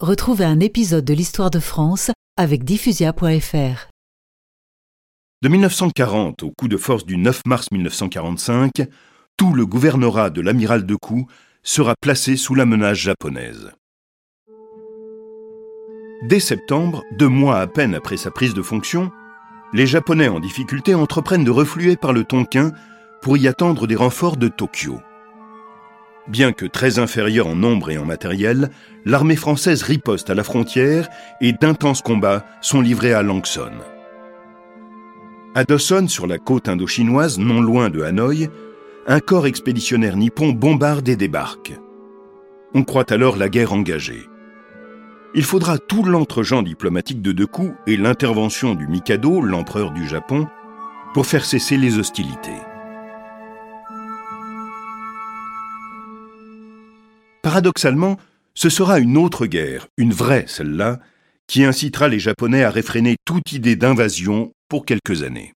Retrouvez un épisode de l'histoire de France avec diffusia.fr. De 1940 au coup de force du 9 mars 1945, tout le gouvernorat de l'amiral de Kou sera placé sous la menace japonaise. Dès septembre, deux mois à peine après sa prise de fonction, les Japonais en difficulté entreprennent de refluer par le Tonkin pour y attendre des renforts de Tokyo. Bien que très inférieure en nombre et en matériel, l'armée française riposte à la frontière et d'intenses combats sont livrés à Langson. À Dawson, sur la côte indo-chinoise, non loin de Hanoï, un corps expéditionnaire nippon bombarde et débarque. On croit alors la guerre engagée. Il faudra tout l'entre-gens diplomatique de Deku et l'intervention du Mikado, l'empereur du Japon, pour faire cesser les hostilités. Paradoxalement, ce sera une autre guerre, une vraie celle-là, qui incitera les Japonais à réfréner toute idée d'invasion pour quelques années.